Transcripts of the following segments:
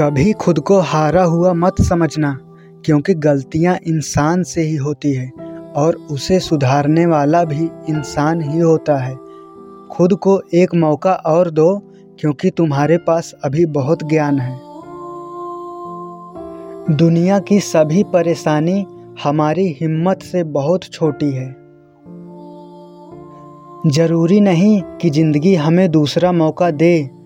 कभी खुद को हारा हुआ मत समझना, क्योंकि गलतियाँ इंसान से ही होती है और उसे सुधारने वाला भी इंसान ही होता है। खुद को एक मौका और दो, क्योंकि तुम्हारे पास अभी बहुत ज्ञान है। दुनिया की सभी परेशानी हमारी हिम्मत से बहुत छोटी है। ज़रूरी नहीं कि ज़िंदगी हमें दूसरा मौका दे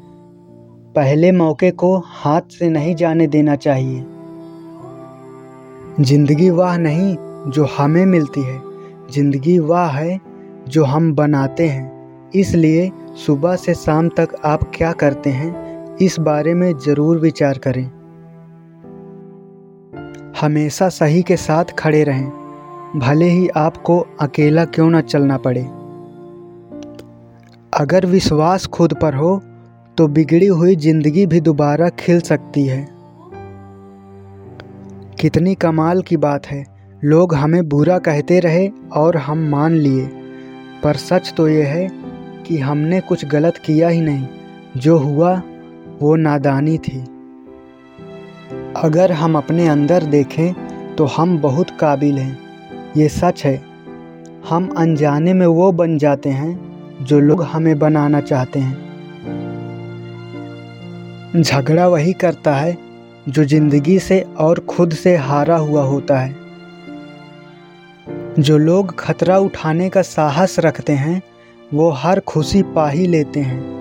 पहले मौके को हाथ से नहीं जाने देना चाहिए। ज़िंदगी वह नहीं जो हमें मिलती है। ज़िंदगी वह है जो हम बनाते हैं। इसलिए सुबह से शाम तक आप क्या करते हैं, इस बारे में ज़रूर विचार करें। हमेशा सही के साथ खड़े रहें। भले ही आपको अकेला क्यों न चलना पड़े। अगर विश्वास खुद पर हो तो बिगड़ी हुई ज़िंदगी भी दोबारा खिल सकती है। कितनी कमाल की बात है। लोग हमें बुरा कहते रहे और हम मान लिए। पर सच तो ये है कि हमने कुछ गलत किया ही नहीं। जो हुआ, वो नादानी थी। अगर हम अपने अंदर देखें तो हम बहुत काबिल हैं। ये सच है। हम अनजाने में वो बन जाते हैं, जो लोग हमें बनाना चाहते हैं। झगड़ा वही करता है, जो ज़िंदगी से और खुद से हारा हुआ होता है। जो लोग खतरा उठाने का साहस रखते हैं, वो हर खुशी पा ही लेते हैं।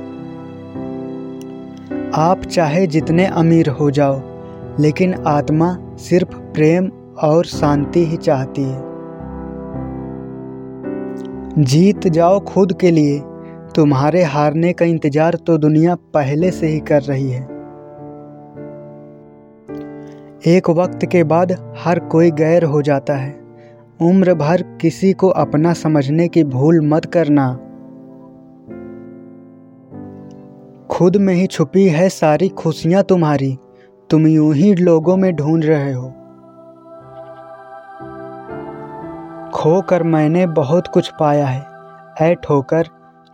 आप चाहे जितने अमीर हो जाओ, लेकिन आत्मा सिर्फ़ प्रेम और शांति ही चाहती है। जीत जाओ खुद के लिए तुम्हारे हारने का इंतज़ार तो दुनिया पहले से ही कर रही है। एक वक्त के बाद हर कोई गैर हो जाता है। उम्र भर किसी को अपना समझने की भूल मत करना। खुद में ही छुपी है सारी खुशियाँ तुम्हारी। तुम यूँ ही लोगों में ढूंढ रहे हो। खोकर मैंने बहुत कुछ पाया है। ऐ ठोकर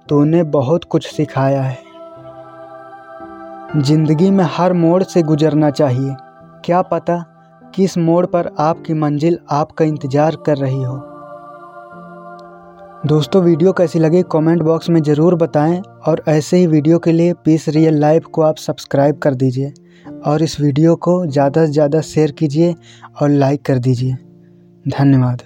तूने बहुत कुछ सिखाया है। ज़िंदगी में हर मोड़ से गुजरना चाहिए। क्या पता किस मोड़ पर आपकी मंजिल आपका इंतज़ार कर रही हो। दोस्तों, वीडियो कैसी लगी कमेंट बॉक्स में ज़रूर बताएँ और ऐसे ही वीडियो के लिए पीस रियल लाइफ को आप सब्सक्राइब कर दीजिए और इस वीडियो को ज़्यादा से ज़्यादा शेयर कीजिए और लाइक कर दीजिए। धन्यवाद।